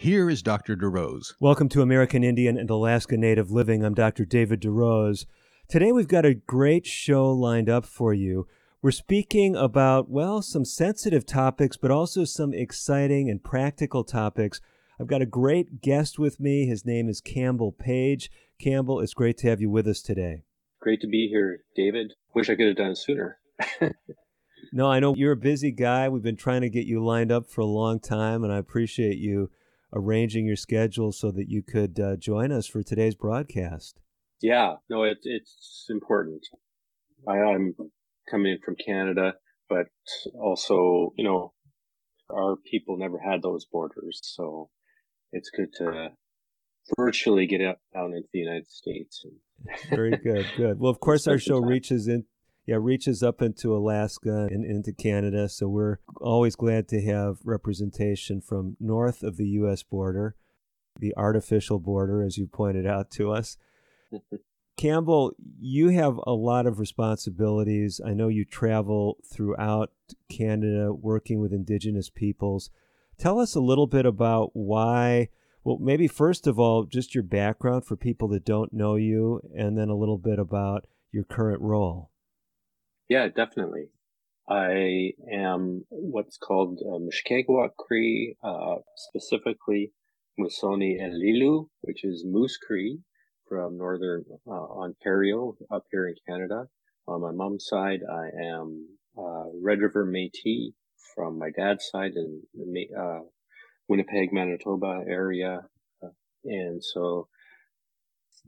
Here is Dr. DeRose. Welcome to American Indian and Alaska Native Living. I'm Dr. David DeRose. Today we've got a great show lined up for you. We're speaking about, well, some sensitive topics, but also some exciting and practical topics. I've got a great guest with me. His name is Campbell Page. Campbell, it's great to have you with us today. Great to be here, David. Wish I could have done it sooner. no, I know you're a busy guy. We've been trying to get you lined up for a long time, and I appreciate you arranging your schedule so that you could uh, join us for today's broadcast. Yeah, no, it, it's important. I, I'm coming in from Canada, but also, you know, our people never had those borders. So it's good to virtually get out down into the United States. Very good, good. Well, of course, our show reaches in yeah, reaches up into Alaska and into Canada. So we're always glad to have representation from north of the U.S. border, the artificial border, as you pointed out to us. Campbell, you have a lot of responsibilities. I know you travel throughout Canada working with Indigenous peoples. Tell us a little bit about why. Well, maybe first of all, just your background for people that don't know you, and then a little bit about your current role. Yeah, definitely. I am what's called uh, Cree, uh, specifically Musoni and Lilu, which is Moose Cree from northern uh, Ontario up here in Canada. On my mom's side, I am uh, Red River Métis from my dad's side in the uh, Winnipeg, Manitoba area. And so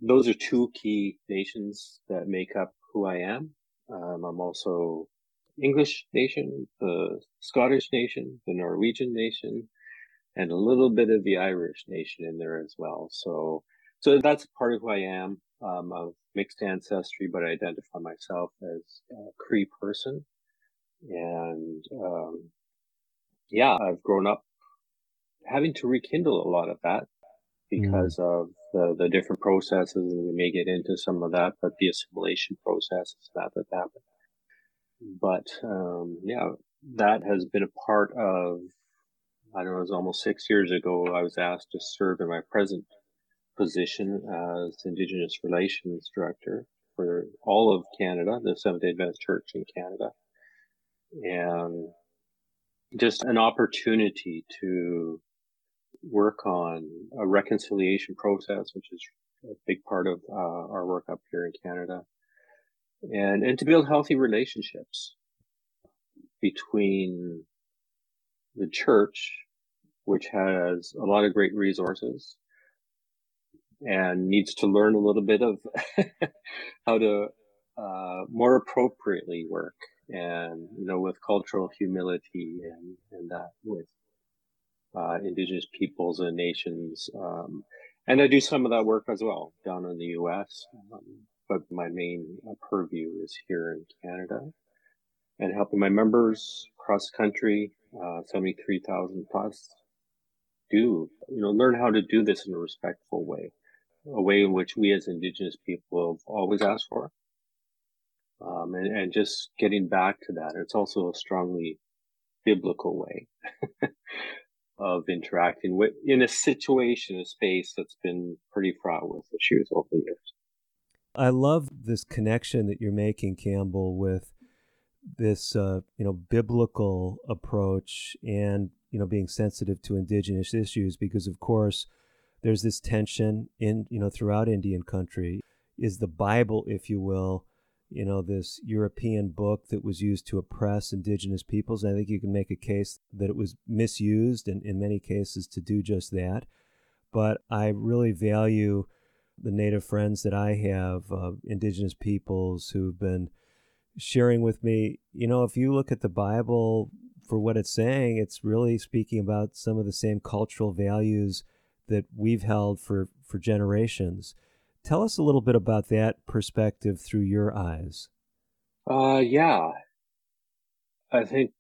those are two key nations that make up who I am. Um, I'm also English nation, the Scottish nation, the Norwegian nation, and a little bit of the Irish nation in there as well. So, so that's part of who I am. Um, of mixed ancestry, but I identify myself as a Cree person. And, um, yeah, I've grown up having to rekindle a lot of that because mm. of the, the different processes, and we may get into some of that, but the assimilation processes that that happen. But um, yeah, that has been a part of. I don't know. It was almost six years ago. I was asked to serve in my present position as Indigenous Relations Director for all of Canada, the Seventh Day Adventist Church in Canada, and just an opportunity to work on a reconciliation process, which is a big part of uh, our work up here in Canada, and and to build healthy relationships between the church, which has a lot of great resources and needs to learn a little bit of how to uh, more appropriately work and you know with cultural humility and and that with uh, indigenous peoples and nations. Um, and I do some of that work as well down in the U.S. Um, but my main uh, purview is here in Canada and helping my members across the country, uh, 73,000 plus do, you know, learn how to do this in a respectful way, a way in which we as indigenous people have always asked for. Um, and, and just getting back to that. It's also a strongly biblical way of interacting with in a situation, a space that's been pretty fraught with issues over the years. I love this connection that you're making, Campbell, with this uh, you know biblical approach and you know being sensitive to indigenous issues because of course there's this tension in you know throughout Indian country is the Bible, if you will, you know, this European book that was used to oppress indigenous peoples. I think you can make a case that it was misused and in many cases to do just that. But I really value the native friends that I have, uh, indigenous peoples who've been sharing with me. You know, if you look at the Bible for what it's saying, it's really speaking about some of the same cultural values that we've held for, for generations Tell us a little bit about that perspective through your eyes. Uh, yeah. I think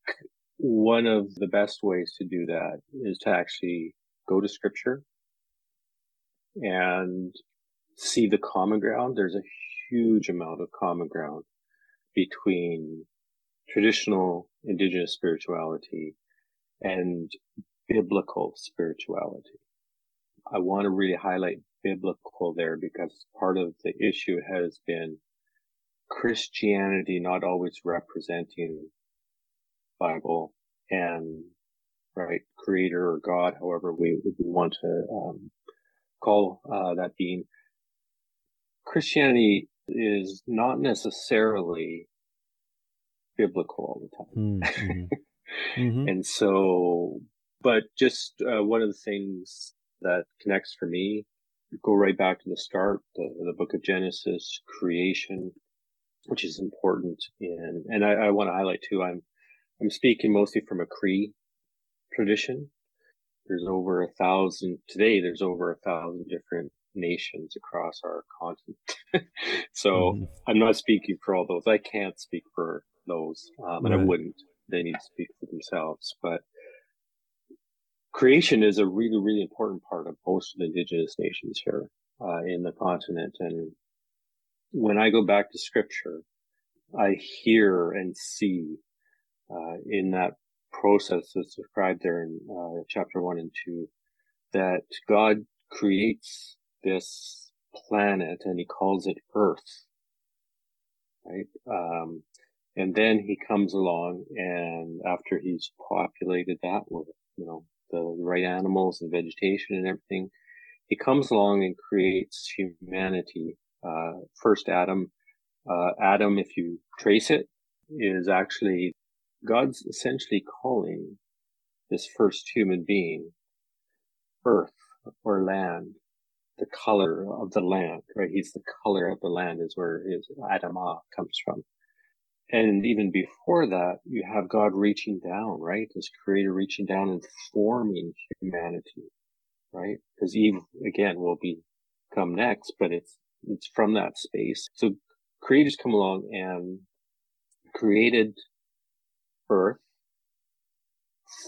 one of the best ways to do that is to actually go to scripture and see the common ground. There's a huge amount of common ground between traditional indigenous spirituality and biblical spirituality. I want to really highlight biblical there because part of the issue has been Christianity not always representing Bible and right creator or God, however we, we want to um, call uh, that being. Christianity is not necessarily biblical all the time. Mm-hmm. mm-hmm. and so, but just uh, one of the things that connects for me, go right back to the start, the, the book of Genesis, creation, which is important. In, and I, I want to highlight too, I'm, I'm speaking mostly from a Cree tradition. There's over a thousand, today there's over a thousand different nations across our continent. so mm-hmm. I'm not speaking for all those. I can't speak for those, um, and right. I wouldn't. They need to speak for themselves. But creation is a really, really important part of most of the indigenous nations here uh, in the continent. And when I go back to scripture, I hear and see uh, in that process that's described there in uh, chapter one and two that God creates this planet and he calls it Earth. Right? Um, and then he comes along and after he's populated that with, you know, the right animals and vegetation and everything, he comes along and creates humanity. Uh, first Adam, uh, Adam, if you trace it, is actually God's essentially calling this first human being earth or land the color of the land, right? He's the color of the land is where his Adamah comes from. And even before that, you have God reaching down, right? This creator reaching down and forming humanity, right? Because Eve, again, will be come next, but it's, it's from that space. So creators come along and created earth,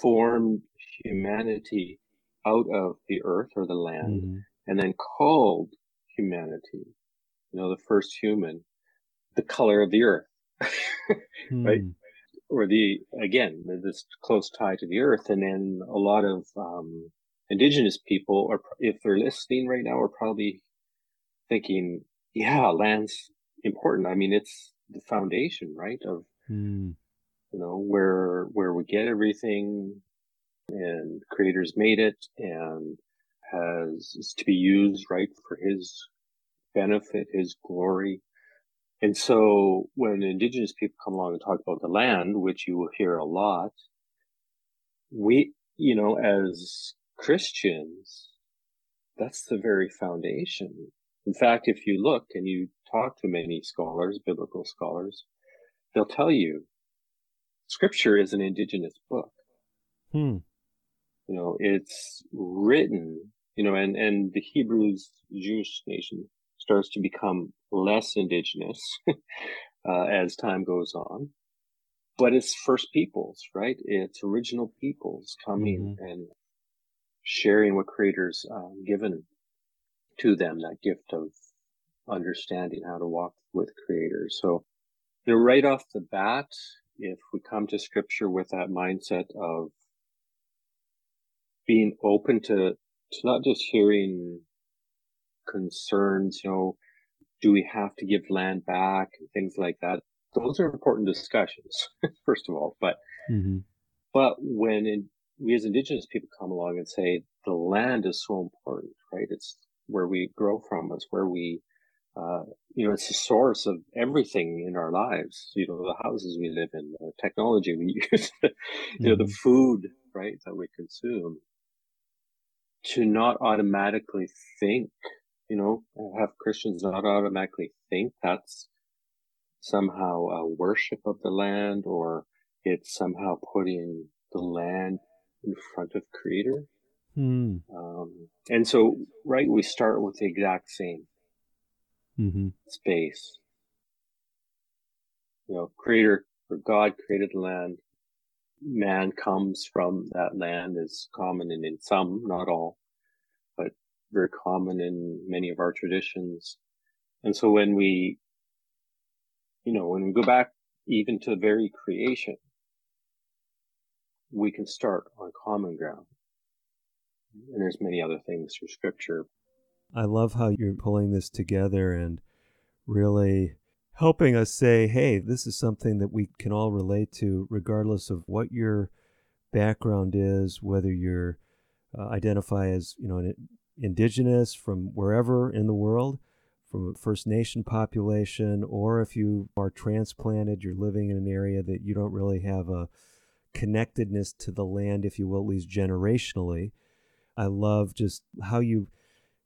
formed humanity out of the earth or the land, mm-hmm and then called humanity, you know, the first human, the color of the earth, right? Hmm. Or the, again, this close tie to the earth. And then a lot of, um, indigenous people are, if they're listening right now, are probably thinking, yeah, land's important. I mean, it's the foundation, right? Of, hmm. you know, where, where we get everything and creators made it and has is to be used right for his benefit, his glory. And so when indigenous people come along and talk about the land, which you will hear a lot, we, you know, as Christians, that's the very foundation. In fact, if you look and you talk to many scholars, biblical scholars, they'll tell you scripture is an indigenous book. Hmm. You know, it's written you know, and, and the Hebrews Jewish nation starts to become less indigenous uh, as time goes on. But it's first peoples, right? It's original peoples coming mm-hmm. and sharing what creators um, given to them, that gift of understanding how to walk with creators. So, you know, right off the bat, if we come to scripture with that mindset of being open to to not just hearing concerns, you know, do we have to give land back and things like that? Those are important discussions, first of all. But, mm-hmm. but when in, we as indigenous people come along and say the land is so important, right? It's where we grow from. It's where we, uh, you know, it's the source of everything in our lives. You know, the houses we live in, the technology we use, you mm-hmm. know, the mm-hmm. food, right, that we consume to not automatically think, you know, have Christians not automatically think that's somehow a worship of the land or it's somehow putting the land in front of creator. Hmm. Um, and so, right, we start with the exact same mm-hmm. space. You know, creator or God created the land. Man comes from that land is common and in some, not all, very common in many of our traditions. And so when we, you know, when we go back even to the very creation, we can start on common ground. And there's many other things through scripture. I love how you're pulling this together and really helping us say, hey, this is something that we can all relate to, regardless of what your background is, whether you're uh, identify as you know an indigenous from wherever in the world, from a First Nation population, or if you are transplanted, you're living in an area that you don't really have a connectedness to the land, if you will, at least generationally. I love just how you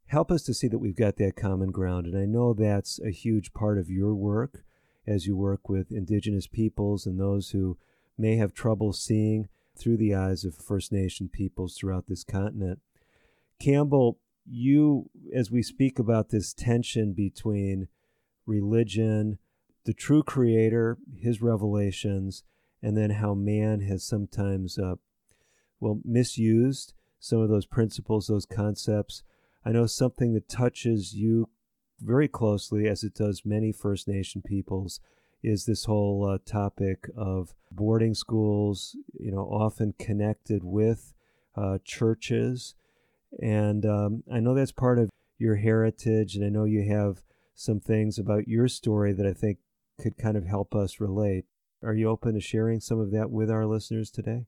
help us to see that we've got that common ground. And I know that's a huge part of your work as you work with Indigenous peoples and those who may have trouble seeing through the eyes of First Nation peoples throughout this continent. Campbell, you, as we speak about this tension between religion, the true creator, his revelations, and then how man has sometimes, uh, well, misused some of those principles, those concepts. I know something that touches you very closely, as it does many First Nation peoples, is this whole uh, topic of boarding schools, you know, often connected with uh, churches. And um, I know that's part of your heritage, and I know you have some things about your story that I think could kind of help us relate. Are you open to sharing some of that with our listeners today?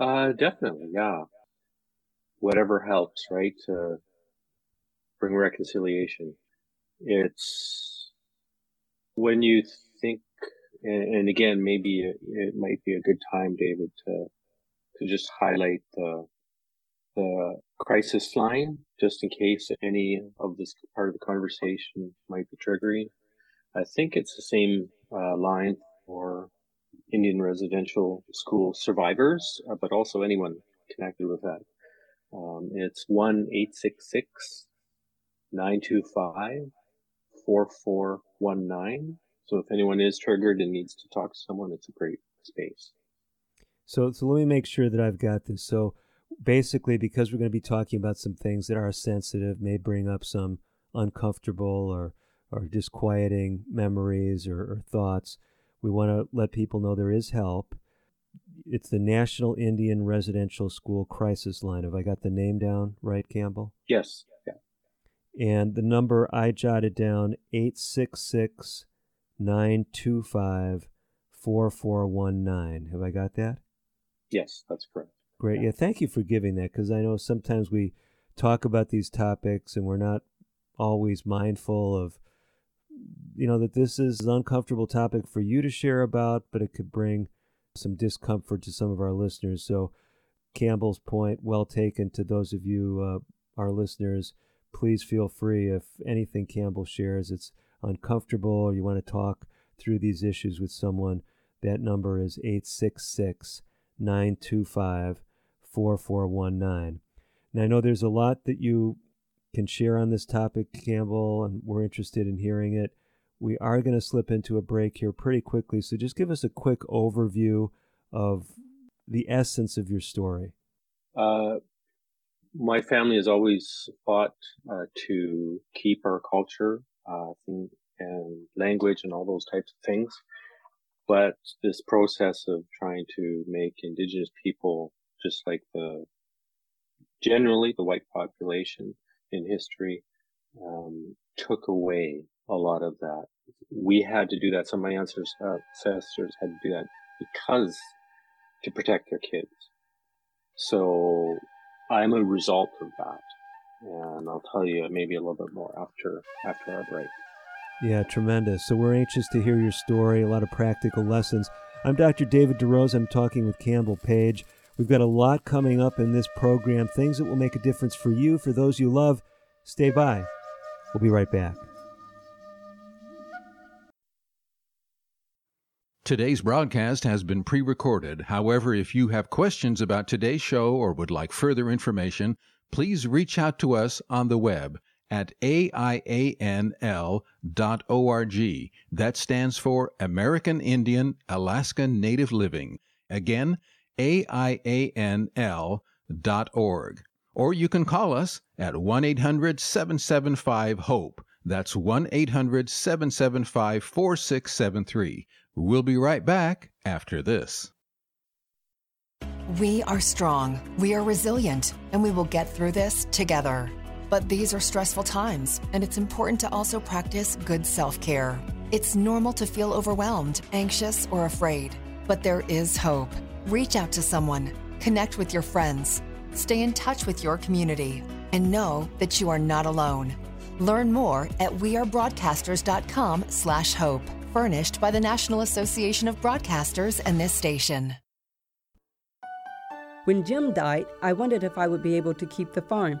Uh, definitely, yeah. Whatever helps, right? To bring reconciliation. It's when you think, and, again, maybe it, it, might be a good time, David, to to just highlight the the crisis line, just in case any of this part of the conversation might be triggering. I think it's the same uh, line for Indian residential school survivors, uh, but also anyone connected with that. Um, it's one eight six six 925 4419. So if anyone is triggered and needs to talk to someone, it's a great space. So, so let me make sure that I've got this. So basically, because we're going to be talking about some things that are sensitive, may bring up some uncomfortable or, or disquieting memories or, or thoughts, we want to let people know there is help. It's the National Indian Residential School Crisis Line. Have I got the name down right, Campbell? Yes. And the number I jotted down 866 925 4419. Have I got that? Yes, that's correct. Great. Yeah, thank you for giving that because I know sometimes we talk about these topics and we're not always mindful of you know that this is an uncomfortable topic for you to share about but it could bring some discomfort to some of our listeners so campbell's point well taken to those of you uh, our listeners please feel free if anything Campbell shares it's uncomfortable or you want to talk through these issues with someone, that number is 866 925 4419. Now, I know there's a lot that you can share on this topic, Campbell, and we're interested in hearing it. We are going to slip into a break here pretty quickly, so just give us a quick overview of the essence of your story. Uh, my family has always fought uh, to keep our culture uh, and language and all those types of things. But this process of trying to make indigenous people just like the generally the white population in history um, took away a lot of that. We had to do that. Some of my ancestors, ancestors had to do that because to protect their kids. So I'm a result of that. And I'll tell you maybe a little bit more after after our break. Yeah, tremendous. So we're anxious to hear your story, a lot of practical lessons. I'm Dr. David DeRose. I'm talking with Campbell Page. We've got a lot coming up in this program, things that will make a difference for you, for those you love. Stay by. We'll be right back. Today's broadcast has been pre recorded. However, if you have questions about today's show or would like further information, please reach out to us on the web at aianl.org. That stands for American Indian Alaska Native Living. Again, aianl.org. Or you can call us at 1 800 775 HOPE. That's 1 800 775 4673. We'll be right back after this. We are strong, we are resilient, and we will get through this together. But these are stressful times, and it's important to also practice good self care. It's normal to feel overwhelmed, anxious, or afraid, but there is hope. Reach out to someone, connect with your friends, stay in touch with your community, and know that you are not alone. Learn more at wearebroadcasters.com/hope, furnished by the National Association of Broadcasters and this station. When Jim died, I wondered if I would be able to keep the farm.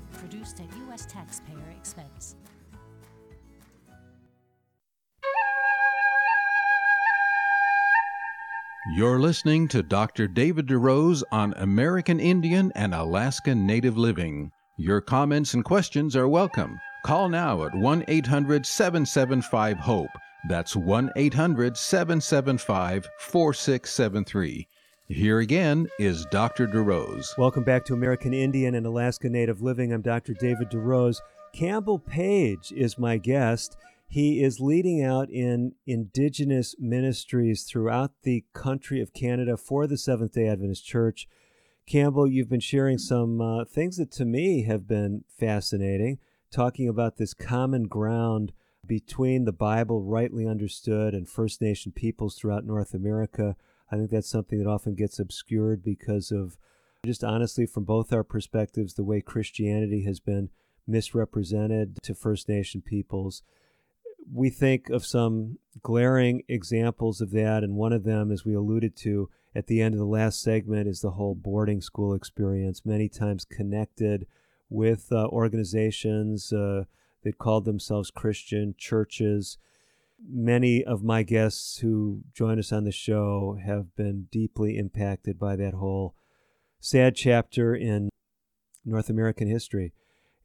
You're listening to Dr. David DeRose on American Indian and Alaska Native Living. Your comments and questions are welcome. Call now at 1 800 775 HOPE. That's 1 800 775 4673. Here again is Dr. DeRose. Welcome back to American Indian and Alaska Native Living. I'm Dr. David DeRose. Campbell Page is my guest. He is leading out in Indigenous ministries throughout the country of Canada for the Seventh day Adventist Church. Campbell, you've been sharing some uh, things that to me have been fascinating, talking about this common ground between the Bible, rightly understood, and First Nation peoples throughout North America. I think that's something that often gets obscured because of just honestly, from both our perspectives, the way Christianity has been misrepresented to First Nation peoples we think of some glaring examples of that, and one of them, as we alluded to at the end of the last segment, is the whole boarding school experience, many times connected with uh, organizations uh, that called themselves Christian churches. Many of my guests who join us on the show have been deeply impacted by that whole sad chapter in North American history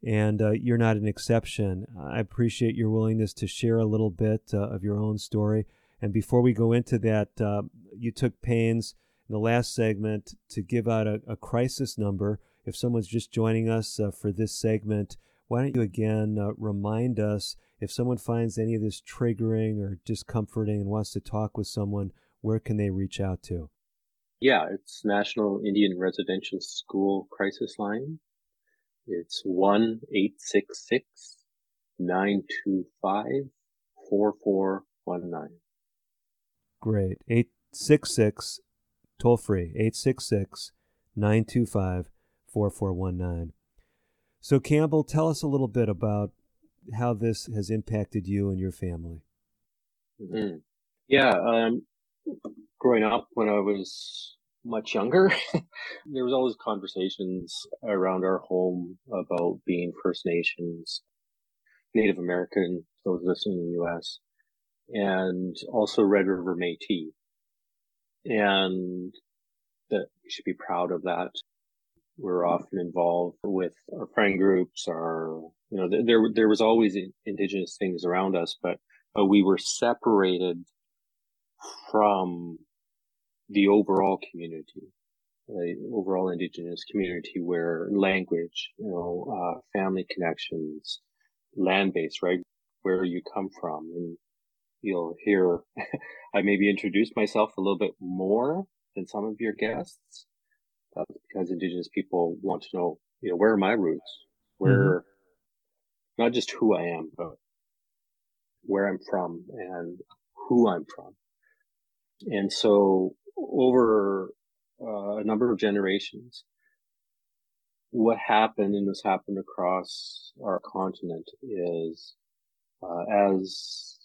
and uh, you're not an exception. I appreciate your willingness to share a little bit uh, of your own story. And before we go into that, uh, you took pains in the last segment to give out a, a crisis number. If someone's just joining us uh, for this segment, why don't you again uh, remind us if someone finds any of this triggering or discomforting and wants to talk with someone, where can they reach out to? Yeah, it's National Indian Residential School Crisis Line, it's 1 866 925 4419. Great. 866 toll free 866 925 4419. So, Campbell, tell us a little bit about how this has impacted you and your family. Mm-hmm. Yeah, um, growing up when I was much younger, there was always conversations around our home about being First Nations, Native American, those listening in the U.S., and also Red River Métis. And that we should be proud of that. We're often involved with our friend groups, our, you know, there, there was always indigenous things around us, but, but we were separated from the overall community, the overall indigenous community where language, you know, uh, family connections, land base, right? Where you come from. And you'll hear I maybe introduce myself a little bit more than some of your guests. That's because indigenous people want to know, you know, where are my roots? Where, mm-hmm. not just who I am, but where I'm from and who I'm from. And so over uh, a number of generations, what happened, and has happened across our continent, is uh, as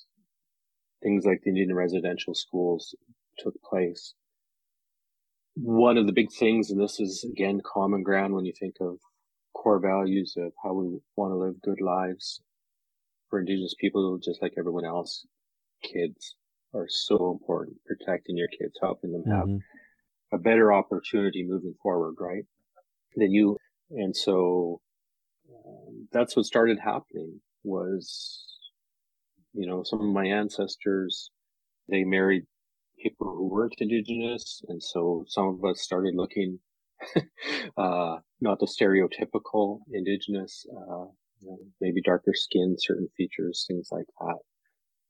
things like the Indian residential schools took place, one of the big things, and this is again common ground when you think of core values of how we want to live good lives for Indigenous people, just like everyone else, kids are so important. Protecting your kids, helping them have mm-hmm. a better opportunity moving forward, right? Than you. And so um, that's what started happening was, you know, some of my ancestors, they married people who weren't indigenous. And so some of us started looking, uh, not the stereotypical indigenous, uh, you know, maybe darker skin, certain features, things like that.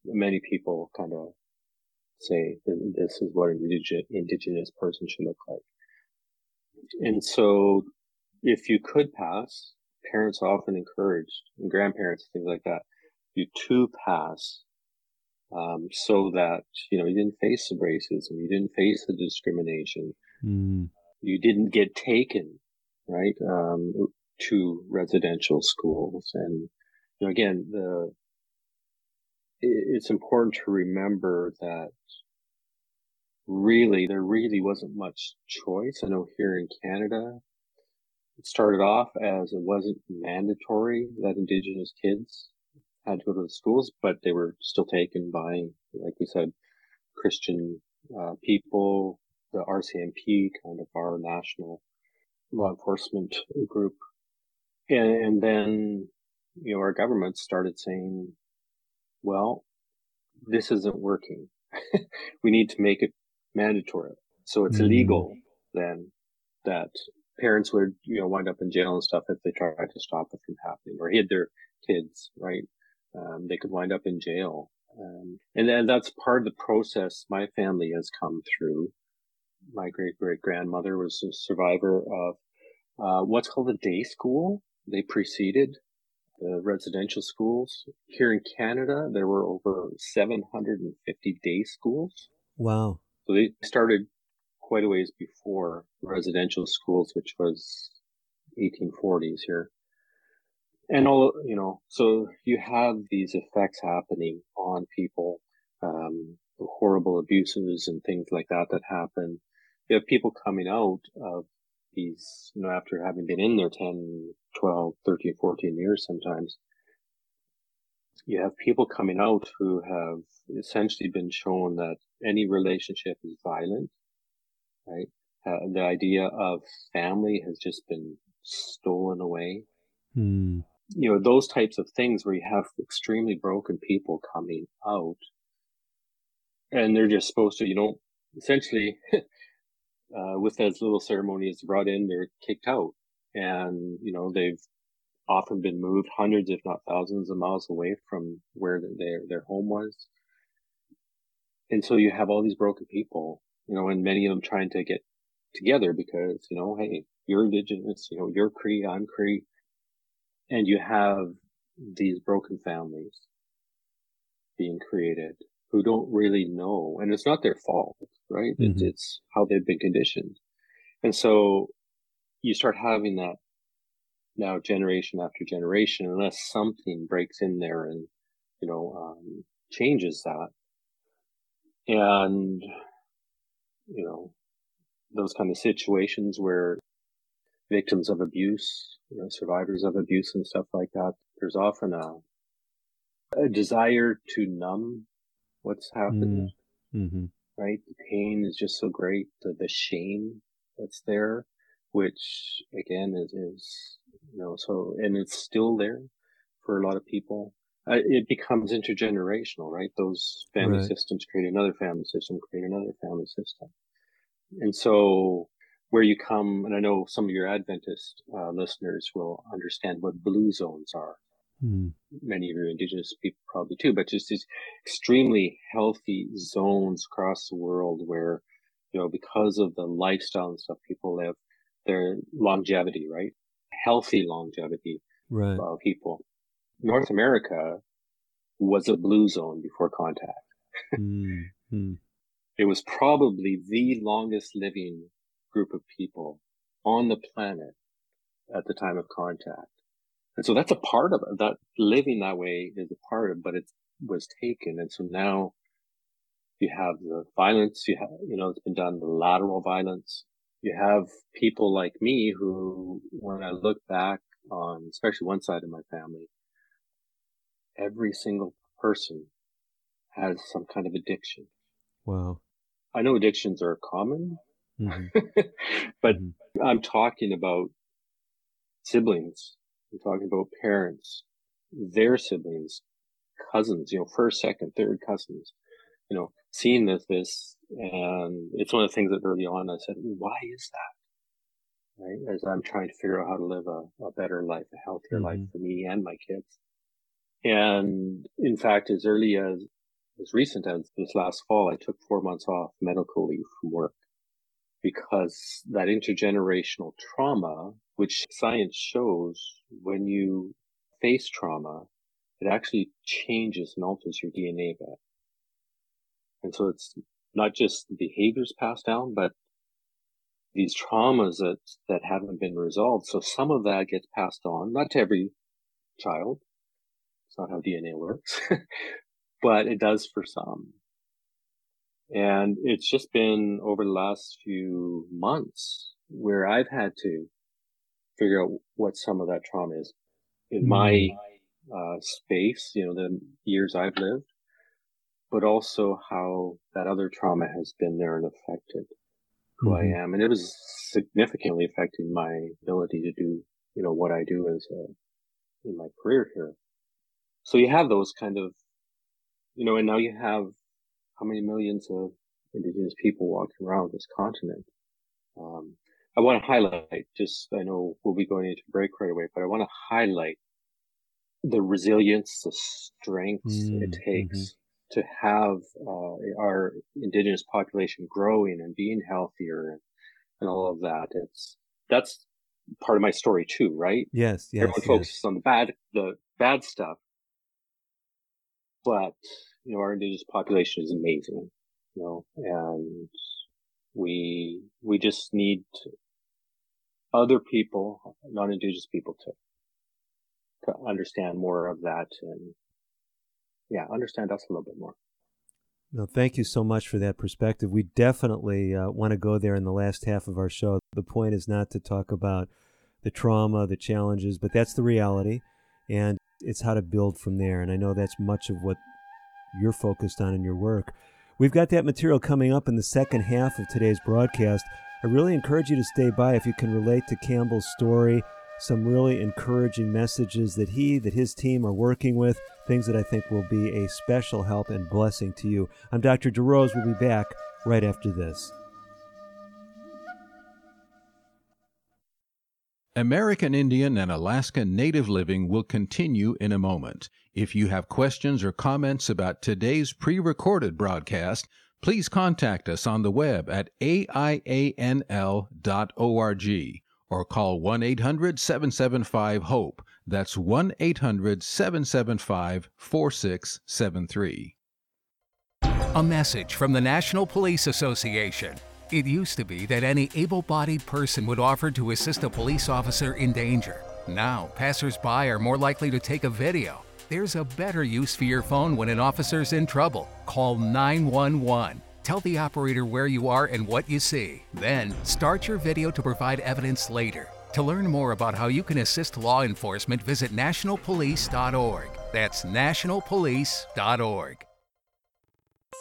Many people kind of say this is what an indigenous person should look like. And so if you could pass, parents often encouraged and grandparents, things like that, you to pass um, so that you know you didn't face the racism, you didn't face the discrimination, mm. you didn't get taken right um, to residential schools, and you know, again, the it's important to remember that really there really wasn't much choice. I know here in Canada, it started off as it wasn't mandatory that Indigenous kids had to go to the schools, but they were still taken by, like we said, Christian uh, people, the RCMP, kind of our national law enforcement group. And, and then, you know, our government started saying, well, this isn't working. we need to make it mandatory. So it's mm. illegal then that parents would, you know, wind up in jail and stuff if they tried to stop it from happening or hid their kids, right? um, they could wind up in jail. Um, and then that's part of the process my family has come through. My great great grandmother was a survivor of uh, what's called a day school. They preceded the residential schools. Here in Canada, there were over 750 day schools. Wow. So they started quite a ways before residential schools, which was 1840s here and all you know so you have these effects happening on people um, horrible abuses and things like that that happen you have people coming out of these you know after having been in there 10 12 13 14 years sometimes you have people coming out who have essentially been shown that any relationship is violent right? Uh, the idea of family has just been stolen away. Hmm. You know, those types of things where you have extremely broken people coming out and they're just supposed to, you know, essentially, uh, with as little ceremony as brought in, they're kicked out. And, you know, they've often been moved hundreds, if not thousands of miles away from where their, their home was. And so you have all these broken people, you know, and many of them trying to get together because, you know, hey, you're indigenous, you know, you're Cree, I'm Cree and you have these broken families being created who don't really know, and it's not their fault, right? Mm-hmm. It's, it's how they've been conditioned. And so you start having that now generation after generation, unless something breaks in there and, you know, um, changes that. And, you know, those kind of situations where victims of abuse, you know, survivors of abuse and stuff like that, there's often a, a desire to numb what's happened. Mm-hmm. mm-hmm. Right? The pain is just so great. The, the shame that's there, which again is, is you know, so, and it's still there for a lot of people. Uh, it becomes intergenerational, right? Those family Right. systems create another family system, create another family system. And so where you come, and I know some of your Adventist uh, listeners will understand what blue zones are. Hmm. Many of your indigenous people probably too, but just these extremely healthy zones across the world where, you know, because of the lifestyle and stuff people live, their longevity, right? Healthy longevity Right. uh, people. North America was a blue zone before contact. Hmm. It was probably the longest living group of people on the planet at the time of contact. And so that's a part of it. That living that way is a part of it, but it was taken. And so now you have the violence, you have, you know, it's been done, the lateral violence. You have people like me who, when I look back on, especially one side of my family, every single person has some kind of addiction. Wow. I know addictions are common, hmm but Mhm. I'm talking about siblings. I'm talking about parents, their siblings, cousins, you know, first, second, third cousins, you know, seeing this, this, and it's one of the things that early on I said, why is that? Right. As I'm trying to figure out how to live a, a better life, a healthier life Mhm. for me and my kids. And in fact, as early as, as recent as this last fall, I took four months off medical leave from work because that intergenerational trauma, which science shows when you face trauma, it actually changes and alters your DNA back. And so it's not just behaviors passed down, but these traumas that, that haven't been resolved. So some of that gets passed on, not to every child. It's not how DNA works, but it does for some. And it's just been over the last few months where I've had to figure out what some of that trauma is in my uh, space, you know, the years I've lived, but also how that other trauma has been there and affected who Mhm. I am. And it was significantly affecting my ability to do, you know, what I do as a, in my career here. So you have those kind of, you know, and now you have how many millions of indigenous people walking around this continent. Um, I want to highlight just, I know we'll be going into break right away, but I want to highlight the resilience, the strengths it Mm, takes to have uh, our indigenous population growing and being healthier and, and all of that. It's that's part of my story too, right? Yes. Yes. Everyone yes. focuses on the bad, the bad stuff, but you know our indigenous population is amazing, you know, and we we just need other people, non-indigenous people, to to understand more of that and yeah, understand us a little bit more. No, thank you so much for that perspective. We definitely uh, want to go there in the last half of our show. The point is not to talk about the trauma, the challenges, but that's the reality, and it's how to build from there. And I know that's much of what you're focused on in your work. We've got that material coming up in the second half of today's broadcast. I really encourage you to stay by if you can relate to Campbell's story, some really encouraging messages that he, that his team are working with, things that I think will be a special help and blessing to you. I'm Dr. DeRose. We'll be back right after this. American Indian and Alaska Native Living will continue in a moment. If you have questions or comments about today's pre recorded broadcast, please contact us on the web at aianl.org or call 1 800 775 HOPE. That's 1 800 775 4673. A message from the National Police Association. It used to be that any able bodied person would offer to assist a police officer in danger. Now, passersby are more likely to take a video. There's a better use for your phone when an officer's in trouble. Call 911. Tell the operator where you are and what you see. Then, start your video to provide evidence later. To learn more about how you can assist law enforcement, visit nationalpolice.org. That's nationalpolice.org.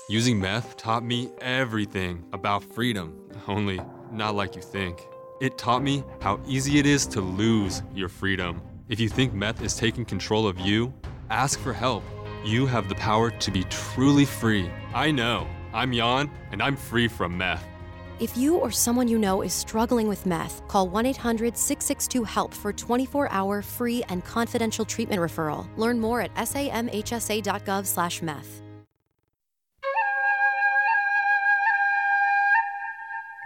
Using meth taught me everything about freedom, only not like you think. It taught me how easy it is to lose your freedom. If you think meth is taking control of you, ask for help. You have the power to be truly free. I know. I'm Jan, and I'm free from meth. If you or someone you know is struggling with meth, call 1 800 662 HELP for 24 hour free and confidential treatment referral. Learn more at samhsa.gov slash meth.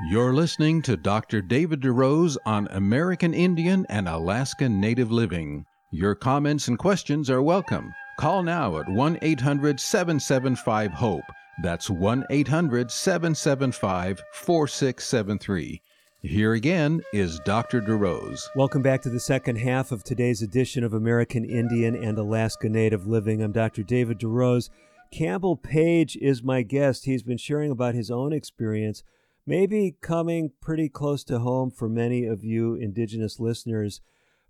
You're listening to Dr. David DeRose on American Indian and Alaska Native Living. Your comments and questions are welcome. Call now at 1 800 775 HOPE. That's 1 800 775 4673. Here again is Dr. DeRose. Welcome back to the second half of today's edition of American Indian and Alaska Native Living. I'm Dr. David DeRose. Campbell Page is my guest. He's been sharing about his own experience, maybe coming pretty close to home for many of you Indigenous listeners.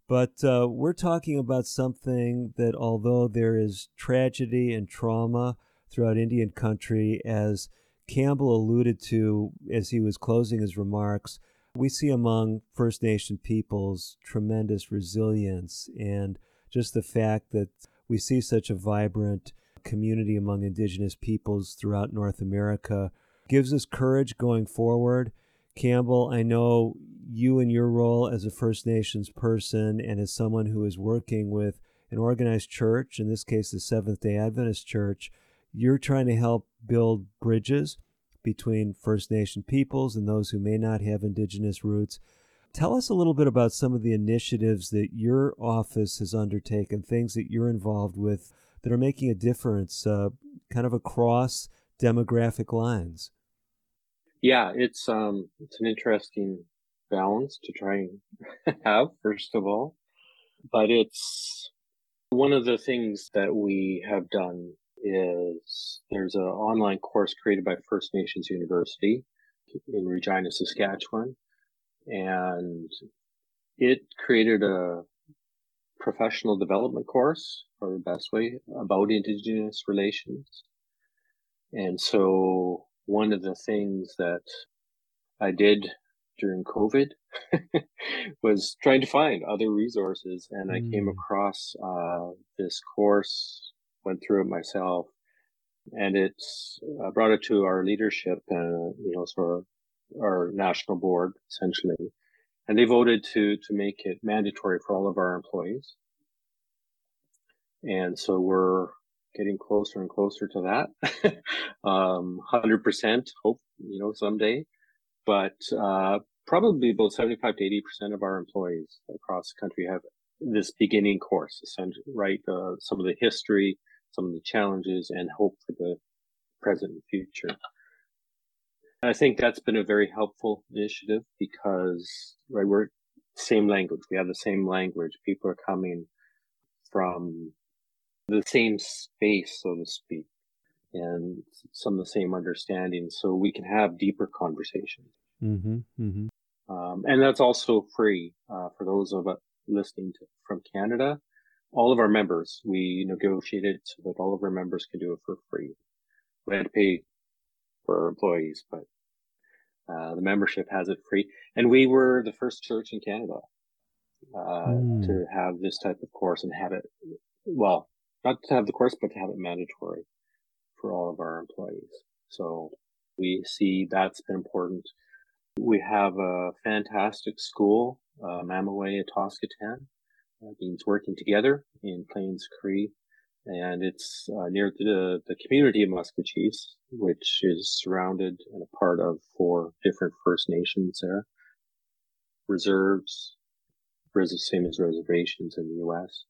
But uh, we're talking about something that, although there is tragedy and trauma, throughout Indian country. As Campbell alluded to as he was closing his remarks, we see among First Nation peoples tremendous resilience and just the fact that we see such a vibrant community among Indigenous peoples throughout North America gives us courage going forward. Campbell, I know you and your role as a First Nations person and as someone who is working with an organized church, in this case the Seventh day Adventist Church, you're trying to help build bridges between First Nation peoples and those who may not have indigenous roots. Tell us a little bit about some of the initiatives that your office has undertaken, things that you're involved with that are making a difference uh, kind of across demographic lines. Yeah, it's um it's an interesting balance to try and have first of all. But it's one of the things that we have done is there's an online course created by First Nations University in Regina, Saskatchewan, and it created a professional development course, or the best way, about Indigenous relations. And so one of the things that I did during COVID was trying to find other resources, and I came mm. across uh, this course went through it myself, and it's uh, brought it to our leadership, uh, you know, sort of our national board essentially, and they voted to to make it mandatory for all of our employees. And so we're getting closer and closer to that. um, 100% hope, you know, someday, but, uh, probably about 75 to 80% of our employees across the country have this beginning course, right? Uh, some of the history, some of the challenges and hope for the present and future. I think that's been a very helpful initiative because, right, we're same language. We have the same language. People are coming from the same space, so to speak, and some of the same understanding. So we can have deeper conversations. Mm-hmm, mm-hmm. Um, and that's also free uh, for those of us listening to, from Canada all of our members, we negotiated so that all of our members can do it for free. We had to pay for our employees, but uh, the membership has it free. And we were the first church in Canada uh, mm. to have this type of course and have it, well, not to have the course, but to have it mandatory for all of our employees. So we see that's been important. We have a fantastic school, uh, Mamawi Atosketan, uh, means working together in Plains Cree. And it's uh, near the, the community of Maskwacis, which is surrounded and a part of four different First Nations there. Reserves, same as reservations in the U.S.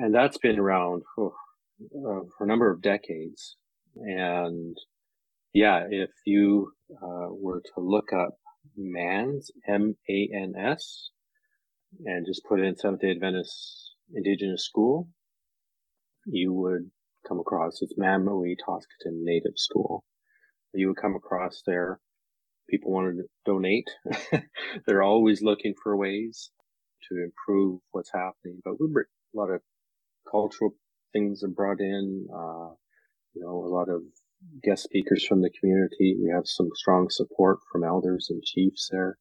And that's been around oh, uh, for a number of decades. And yeah, if you uh, were to look up MANS, M-A-N-S, and just put in Seventh day Adventist Indigenous School, you would come across it's Mamawi Atosketan Native School. You would come across there. People wanted to donate. They're always looking for ways to improve what's happening, but we bring a lot of cultural things are brought in. Uh, you know, a lot of guest speakers from the community. We have some strong support from elders and chiefs there.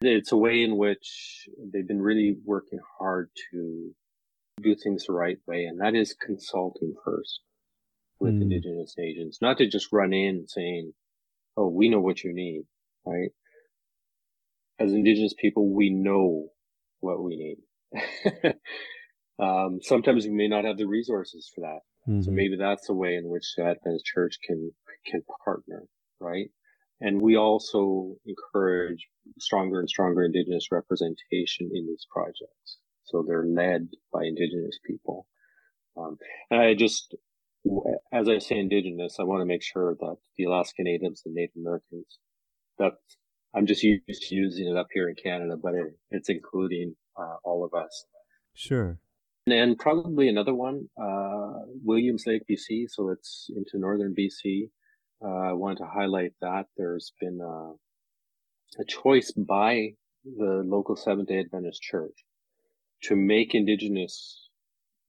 It's a way in which they've been really working hard to do things the right way, and that is consulting first with mm. Indigenous agents, not to just run in saying, "Oh, we know what you need," right? As Indigenous people, we know what we need. um, sometimes we may not have the resources for that, mm-hmm. so maybe that's a way in which the Adventist Church can can partner, right? And we also encourage stronger and stronger Indigenous representation in these projects. So they're led by Indigenous people. Um, and I just, as I say Indigenous, I want to make sure that the Alaska Natives and Native Americans, that I'm just used to using it up here in Canada, but it, it's including uh, all of us. Sure. And probably another one, uh, Williams Lake, BC. So it's into northern BC. Uh, I wanted to highlight that there's been a, a choice by the local Seventh day Adventist church to make indigenous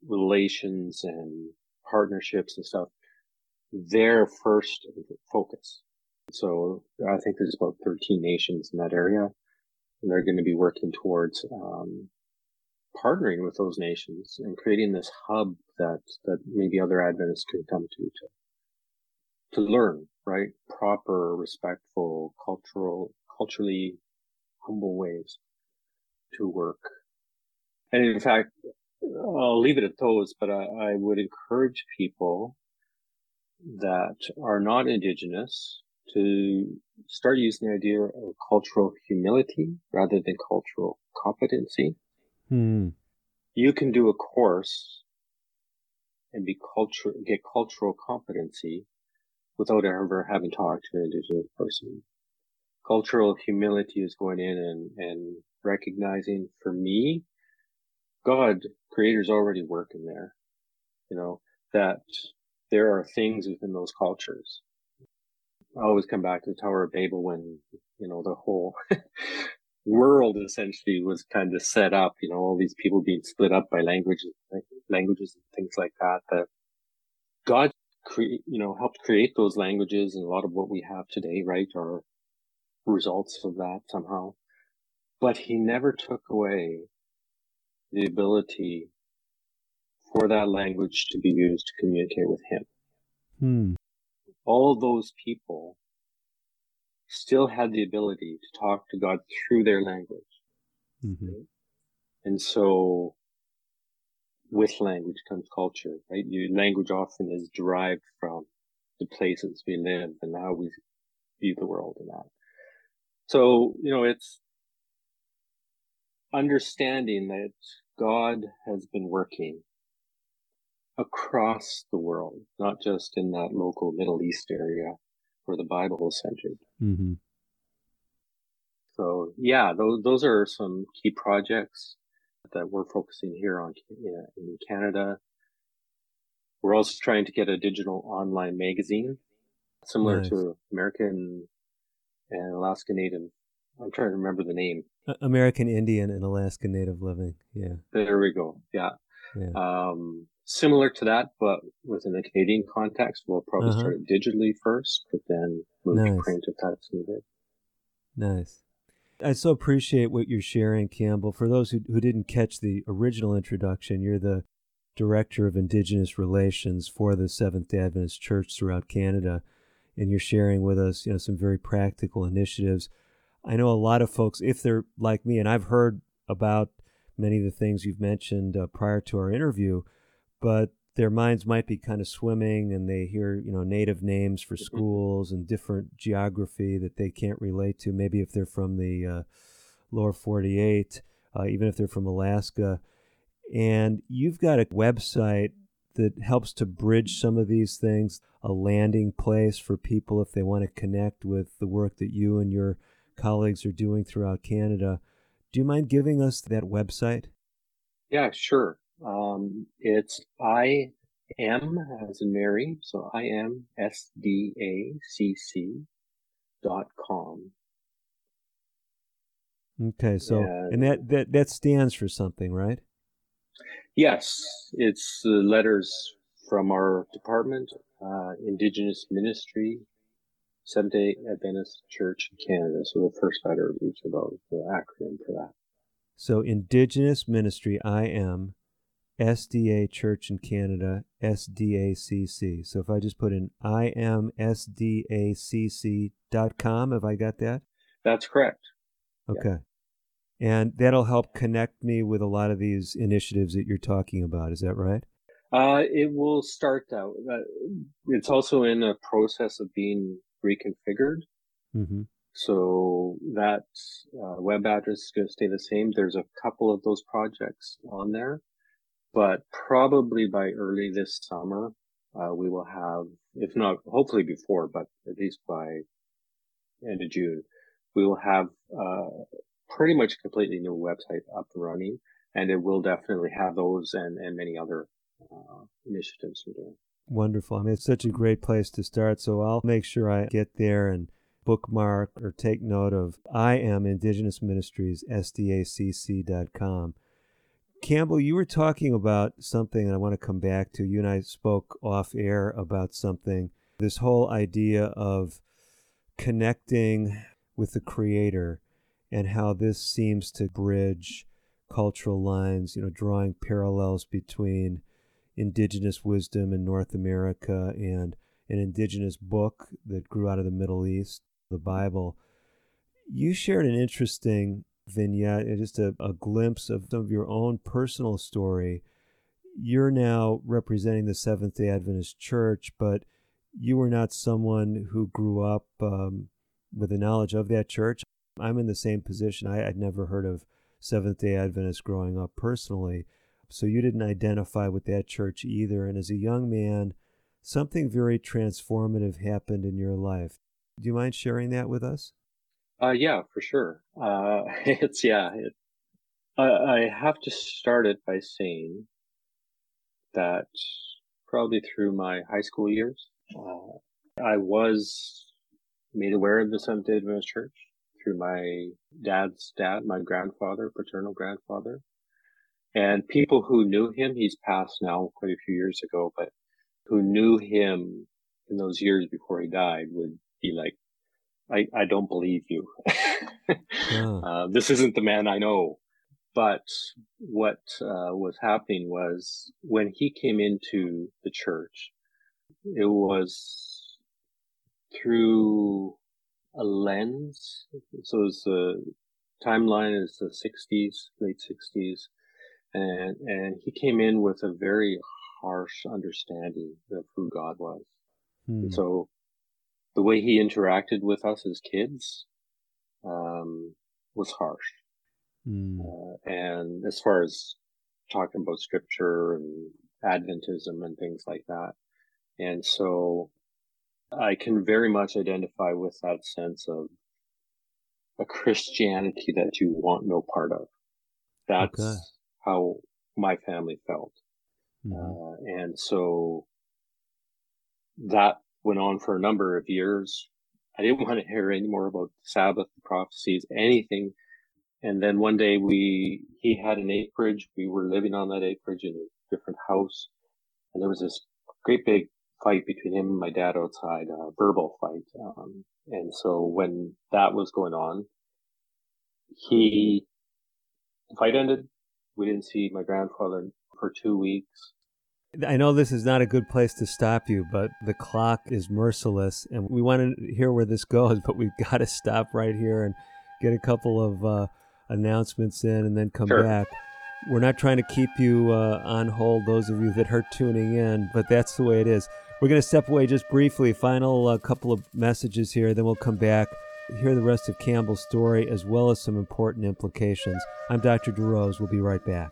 relations and partnerships and stuff their first focus. So I think there's about 13 nations in that area, and they're going to be working towards um, partnering with those nations and creating this hub that that maybe other Adventists can come to to to learn, right? Proper, respectful, cultural, culturally humble ways to work and in fact, I'll leave it at those, but I, I would encourage people that are not indigenous to start using the idea of cultural humility rather than cultural competency. Hmm. You can do a course and be culture, get cultural competency without ever having talked to an indigenous person. Cultural humility is going in and, and recognizing for me God, creator's already working there. You know, that there are things within those cultures. I always come back to the Tower of Babel when, you know, the whole world essentially was kind of set up, you know, all these people being split up by languages, languages and things like that, that God create, you know, helped create those languages and a lot of what we have today, right, are results of that somehow. But he never took away the ability for that language to be used to communicate with him. Hmm. All those people still had the ability to talk to God through their language. Mm-hmm. And so with language comes culture, right? Your language often is derived from the places we live and how we view the world and that. So, you know, it's understanding that God has been working across the world, not just in that local Middle East area where the Bible is centered. Mm-hmm. So yeah, those those are some key projects that we're focusing here on in Canada. We're also trying to get a digital online magazine similar nice. to American and Alaska Native I'm trying to remember the name. American Indian and Alaska Native Living. Yeah. There we go. Yeah. yeah. Um, similar to that, but within a Canadian context, we'll probably uh-huh. start it digitally first, but then move nice. to print if that's needed. Nice. I so appreciate what you're sharing, Campbell. For those who, who didn't catch the original introduction, you're the Director of Indigenous Relations for the Seventh day Adventist Church throughout Canada, and you're sharing with us, you know, some very practical initiatives I know a lot of folks, if they're like me, and I've heard about many of the things you've mentioned uh, prior to our interview, but their minds might be kind of swimming and they hear, you know, native names for mm-hmm. schools and different geography that they can't relate to. Maybe if they're from the uh, lower 48, uh, even if they're from Alaska. And you've got a website that helps to bridge some of these things, a landing place for people if they want to connect with the work that you and your colleagues are doing throughout Canada. Do you mind giving us that website? Yeah, sure. Um, it's I am as in Mary, so I am S D A C C dot com. Okay, so and, and that, that that stands for something, right? Yes, it's the letters from our department, uh, Indigenous Ministry, Seventh Day Adventist Church in Canada. So the first letter of each of those, the acronym for that. So Indigenous Ministry, IM, SDA Church in Canada, SDACC. So if I just put in imsdacc.com, have I got that? That's correct. Okay. Yeah. And that'll help connect me with a lot of these initiatives that you're talking about. Is that right? Uh, it will start out. Uh, it's also in a process of being reconfigured. Mm-hmm. So that uh, web address is going to stay the same. There's a couple of those projects on there, but probably by early this summer, uh, we will have, if not hopefully before, but at least by end of June, we will have uh, pretty much completely new website up and running, and it will definitely have those and, and many other uh, initiatives we're doing. Wonderful. I mean, it's such a great place to start. So I'll make sure I get there and bookmark or take note of I am Indigenous Ministries, SDACC.com. Campbell, you were talking about something, and I want to come back to. You and I spoke off air about something. This whole idea of connecting with the Creator and how this seems to bridge cultural lines, you know, drawing parallels between indigenous wisdom in North America and an indigenous book that grew out of the Middle East, the Bible. You shared an interesting vignette, and just a, a glimpse of some of your own personal story. You're now representing the Seventh day Adventist Church, but you were not someone who grew up um, with the knowledge of that church. I'm in the same position. I had never heard of Seventh day Adventists growing up personally. So you didn't identify with that church either. And as a young man, something very transformative happened in your life. Do you mind sharing that with us? Uh, yeah, for sure. Uh, it's, yeah, it, I, I have to start it by saying that probably through my high school years, uh, I was made aware of the Seventh day Adventist Church through my dad's dad, my grandfather, paternal grandfather. And people who knew him, he's passed now quite a few years ago, but who knew him in those years before he died would be like, I, I don't believe you. yeah. uh, this isn't the man I know. But what uh, was happening was when he came into the church, it was through a lens. So the timeline is the 60s, late 60s and and he came in with a very harsh understanding of who God was. Hmm. So the way he interacted with us as kids um, was harsh. Hmm. Uh, and as far as talking about scripture and Adventism and things like that. And so I can very much identify with that sense of a Christianity that you want no part of. That's okay how my family felt. Mm-hmm. Uh, and so that went on for a number of years. I didn't want to hear any more about Sabbath, prophecies, anything. And then one day we, he had an acreage. We were living on that acreage in a different house. And there was this great big fight between him and my dad outside, a verbal fight. Um, and so when that was going on, he, the fight ended. We didn't see my grandfather for two weeks. I know this is not a good place to stop you, but the clock is merciless, and we want to hear where this goes, but we've got to stop right here and get a couple of uh, announcements in and then come sure. back. We're not trying to keep you uh, on hold, those of you that are tuning in, but that's the way it is. We're going to step away just briefly, final uh, couple of messages here, then we'll come back hear the rest of Campbell's story as well as some important implications. I'm Dr. DeRose. We'll be right back.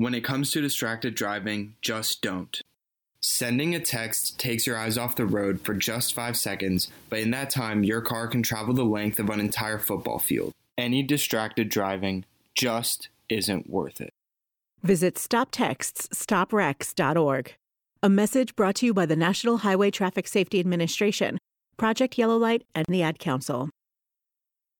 When it comes to distracted driving, just don't. Sending a text takes your eyes off the road for just five seconds, but in that time, your car can travel the length of an entire football field. Any distracted driving just isn't worth it. Visit StopTextsStopWrecks.org. A message brought to you by the National Highway Traffic Safety Administration, Project Yellow Light, and the Ad Council.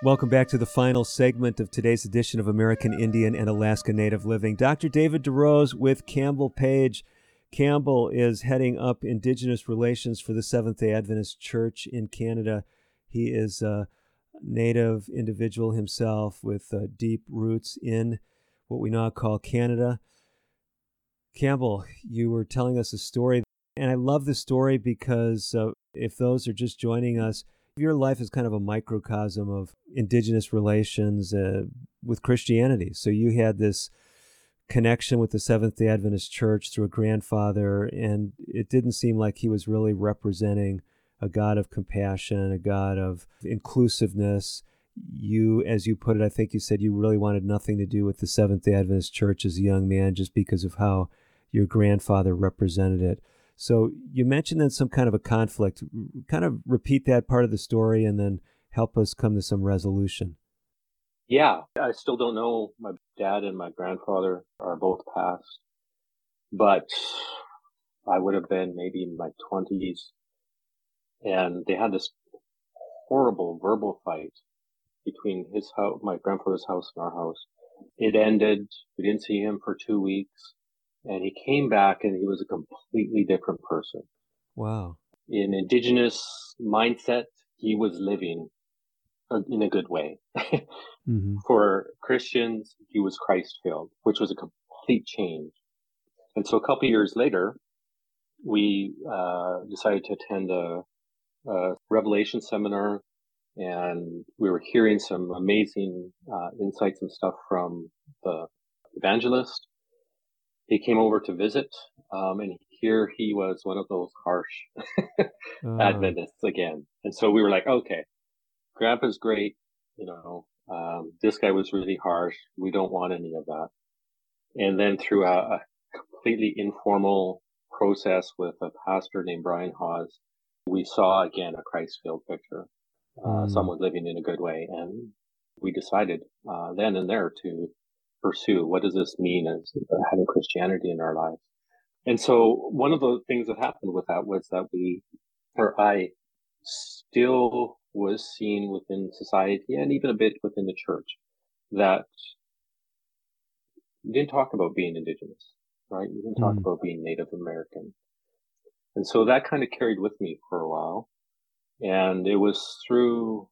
Welcome back to the final segment of today's edition of American Indian and Alaska Native Living. Dr. David DeRose with Campbell Page. Campbell is heading up Indigenous relations for the Seventh day Adventist Church in Canada. He is a Native individual himself with uh, deep roots in what we now call Canada. Campbell, you were telling us a story, and I love the story because uh, if those are just joining us, your life is kind of a microcosm of Indigenous relations uh, with Christianity. So you had this connection with the Seventh day Adventist Church through a grandfather, and it didn't seem like he was really representing a God of compassion, a God of inclusiveness. You, as you put it, I think you said you really wanted nothing to do with the Seventh day Adventist Church as a young man just because of how your grandfather represented it. So you mentioned then some kind of a conflict. Kind of repeat that part of the story and then help us come to some resolution. Yeah, I still don't know. My dad and my grandfather are both passed, but I would have been maybe in my twenties, and they had this horrible verbal fight between his house, my grandfather's house, and our house. It ended. We didn't see him for two weeks, and he came back, and he was a completely different person. Wow. In indigenous mindset, he was living in a good way. mm-hmm. For Christians, he was Christ filled, which was a complete change. And so a couple years later, we uh, decided to attend a, a, Revelation seminar, and we were hearing some amazing uh, insights and stuff from the evangelist. He came over to visit, um, and here he was one of those harsh uh. Adventists again. And so we were like, okay, grandpa's great. You know, um, this guy was really harsh. We don't want any of that. And then through a, a completely informal process with a pastor named Brian Hawes, we saw again a Christ-filled picture, uh, mm. someone living in a good way. And we decided, uh, then and there to pursue what does this mean as having Christianity in our lives. And so one of the things that happened with that was that we, or I still was seen within society and even a bit within the church that you didn't talk about being indigenous, right? You didn't talk mm. about being Native American. And so that kind of carried with me for a while. And it was through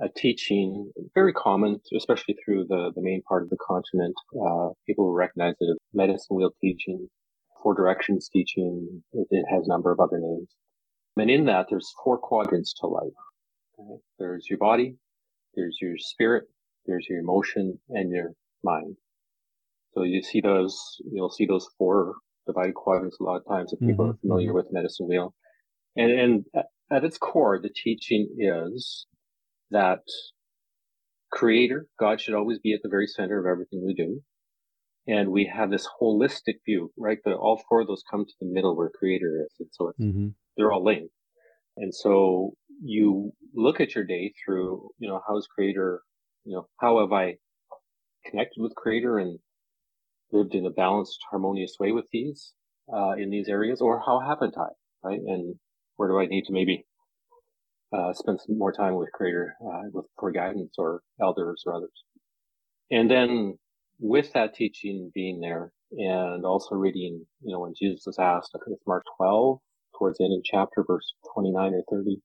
a teaching, very common, especially through the, the main part of the continent. Uh, people recognize it as medicine wheel teaching, four directions teaching. It, it, has a number of other names. And in that, there's four quadrants to life. Okay? There's your body, there's your spirit, there's your emotion, and your mind. So you see those, you'll see those four divided quadrants a lot of times if people mm-hmm. are familiar mm-hmm. with medicine wheel. And, and at its core, the teaching is that creator, God should always be at the very center of everything we do. And we have this holistic view, right? That all four of those come to the middle where creator is. And so mm-hmm. they're all linked. And so you look at your day through, you know, how's creator, you know, how have I connected with creator and lived in a balanced, harmonious way with these, uh, in these areas or how haven't I, right? And where do I need to maybe uh, spend some more time with creator uh, with for guidance or elders or others. And then with that teaching being there and also reading you know when jesus was asked i think it's mark 12 towards the end of the chapter verse 29 or 30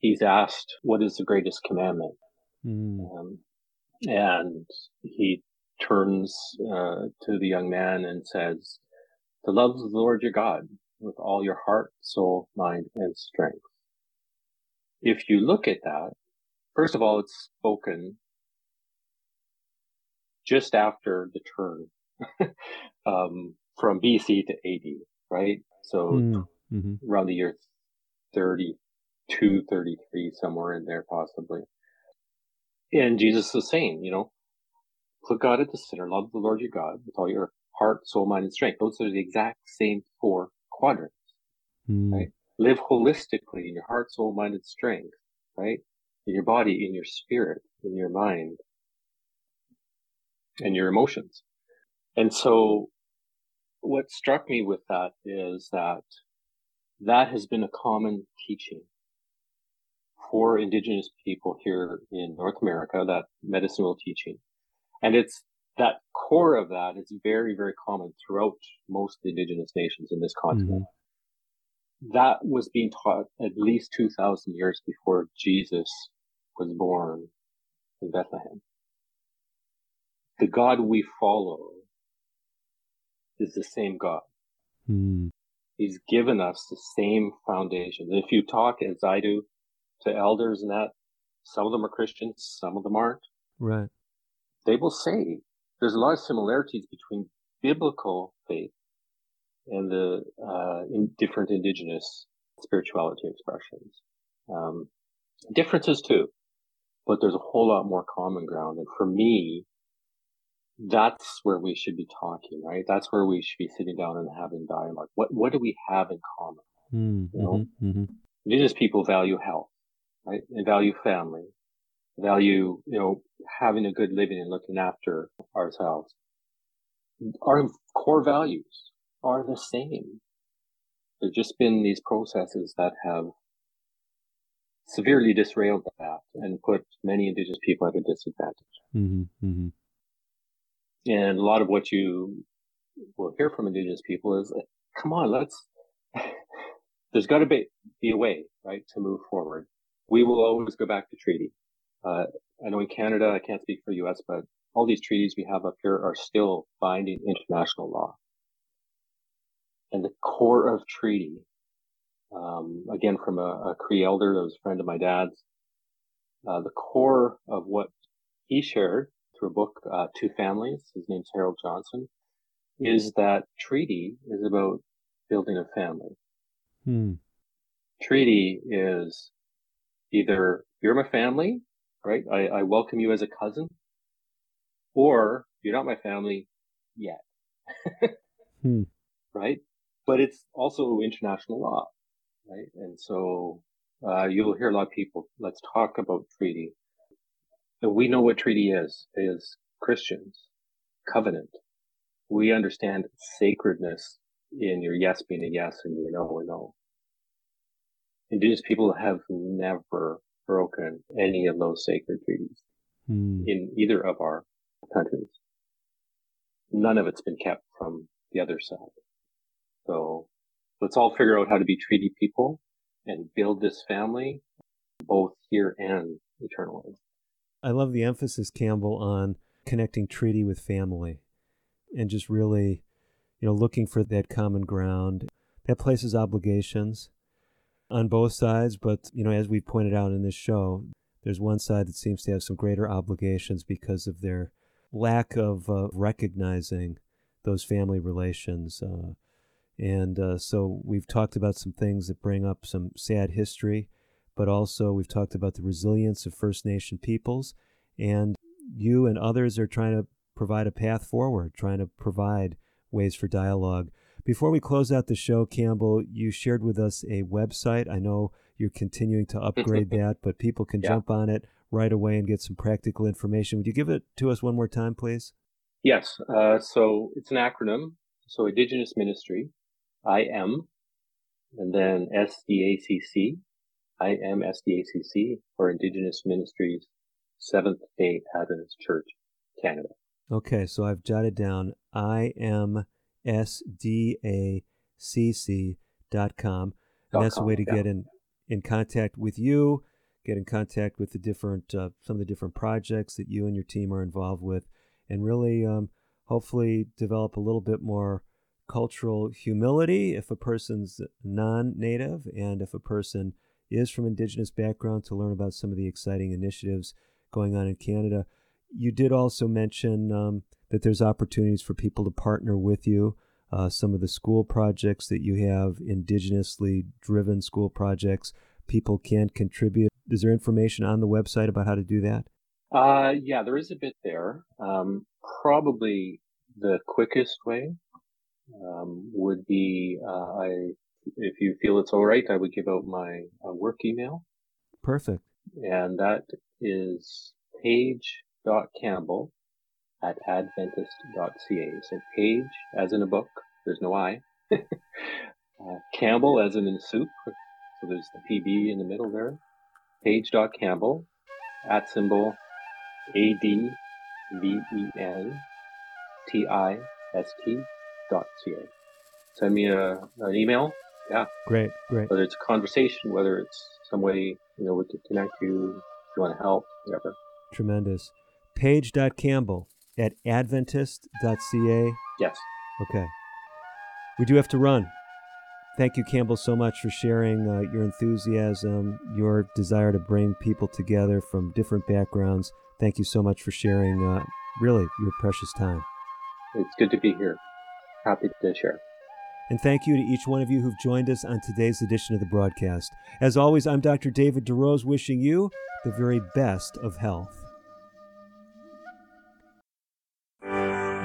he's asked what is the greatest commandment? Mm. um, and he turns uh, to the young man and says to love the lord your god with all your heart soul mind and strength if you look at that, first of all, it's spoken just after the turn um, from BC to AD, right? So mm, mm-hmm. around the year 32, 33, somewhere in there, possibly. And Jesus is saying, you know, put God at the center, love the Lord your God with all your heart, soul, mind, and strength. Those are the exact same four quadrants, mm. right? Live holistically in your heart, soul, mind, and strength, right? In your body, in your spirit, in your mind, and your emotions. And so what struck me with that is that that has been a common teaching for indigenous people here in North America, that medicinal teaching. And it's that core of that is very, very common throughout most indigenous nations in this continent. Mm-hmm that was being taught at least 2,000 years before Jesus was born in Bethlehem. The God we follow is the same God. Mm. He's given us the same foundation. If you talk as I do to elders and that, some of them are Christians, some of them aren't. Right. They will say there's a lot of similarities between biblical faith and the uh, in different indigenous spirituality expressions. Um, differences too, but there's a whole lot more common ground. And for me, that's where we should be talking, right? That's where we should be sitting down and having dialogue. What what do we have in common? Mm, you know, mm-hmm, mm-hmm. indigenous people value health, right? And value family, value you know having a good living and looking after ourselves. Our core values, are the same. There've just been these processes that have severely disrailed that and put many indigenous people at a disadvantage. Mm-hmm, mm-hmm. And a lot of what you will hear from indigenous people is, come on, let's, there's got to be, be a way, right, to move forward. We will always go back to treaty. Uh, I know in Canada, I can't speak for US, but all these treaties we have up here are still binding international law and the core of treaty. Um, again, from a, a, Cree elder that was a friend of my dad's, uh, the core of what he shared through a book, uh, Two Families, his name's Harold Johnson, is that treaty is about building a family. Hmm. Treaty is either you're my family, right? I, I welcome you as a cousin, or you're not my family yet. hmm. Right? But it's also international law, right? And so uh, you'll hear a lot of people. Let's talk about treaty. And we know what treaty is. Is Christians covenant. We understand sacredness in your yes being a yes and your no a no. Indigenous people have never broken any of those sacred treaties hmm. in either of our countries. None of it's been kept from the other side. So let's all figure out how to be treaty people and build this family both here and eternally. I love the emphasis, Campbell, on connecting treaty with family and just really, you know, looking for that common ground. That places obligations on both sides, but, you know, as we pointed out in this show, there's one side that seems to have some greater obligations because of their lack of uh, recognizing those family relations. Uh, and uh, so we've talked about some things that bring up some sad history, but also we've talked about the resilience of First Nation peoples. And you and others are trying to provide a path forward, trying to provide ways for dialogue. Before we close out the show, Campbell, you shared with us a website. I know you're continuing to upgrade that, but people can yeah. jump on it right away and get some practical information. Would you give it to us one more time, please? Yes. Uh, so it's an acronym. So Indigenous Ministry, I M, and then S D A C C, I M S D A C C, or Indigenous Ministries, Seventh Day Adventist Church, Canada. Okay, so I've jotted down I M S D A C C dot com, and that's com, a way to yeah. get in in contact with you, get in contact with the different uh, some of the different projects that you and your team are involved with, and really um, hopefully develop a little bit more cultural humility if a person's non-native and if a person is from indigenous background to learn about some of the exciting initiatives going on in Canada. You did also mention um, that there's opportunities for people to partner with you. Uh, some of the school projects that you have, indigenously driven school projects, people can contribute. Is there information on the website about how to do that? Uh, yeah, there is a bit there. Um, probably the quickest way um, would be uh, I, if you feel it's all right, I would give out my uh, work email. Perfect. And that is page.campbell at adventist.ca. So page as in a book, there's no I. uh, Campbell as in in soup. So there's the PB in the middle there. Page.campbell at symbol A D V E N T I S T ca. Send me a, an email. Yeah. Great, great. Whether it's a conversation, whether it's some way, you know, we could connect you, if you want to help, whatever. Tremendous. Page.campbell at adventist.ca. Yes. Okay. We do have to run. Thank you, Campbell, so much for sharing uh, your enthusiasm, your desire to bring people together from different backgrounds. Thank you so much for sharing, uh, really, your precious time. It's good to be here. Happy to share. And thank you to each one of you who've joined us on today's edition of the broadcast. As always, I'm Dr. David DeRose wishing you the very best of health.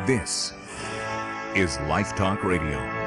This is Life Talk Radio.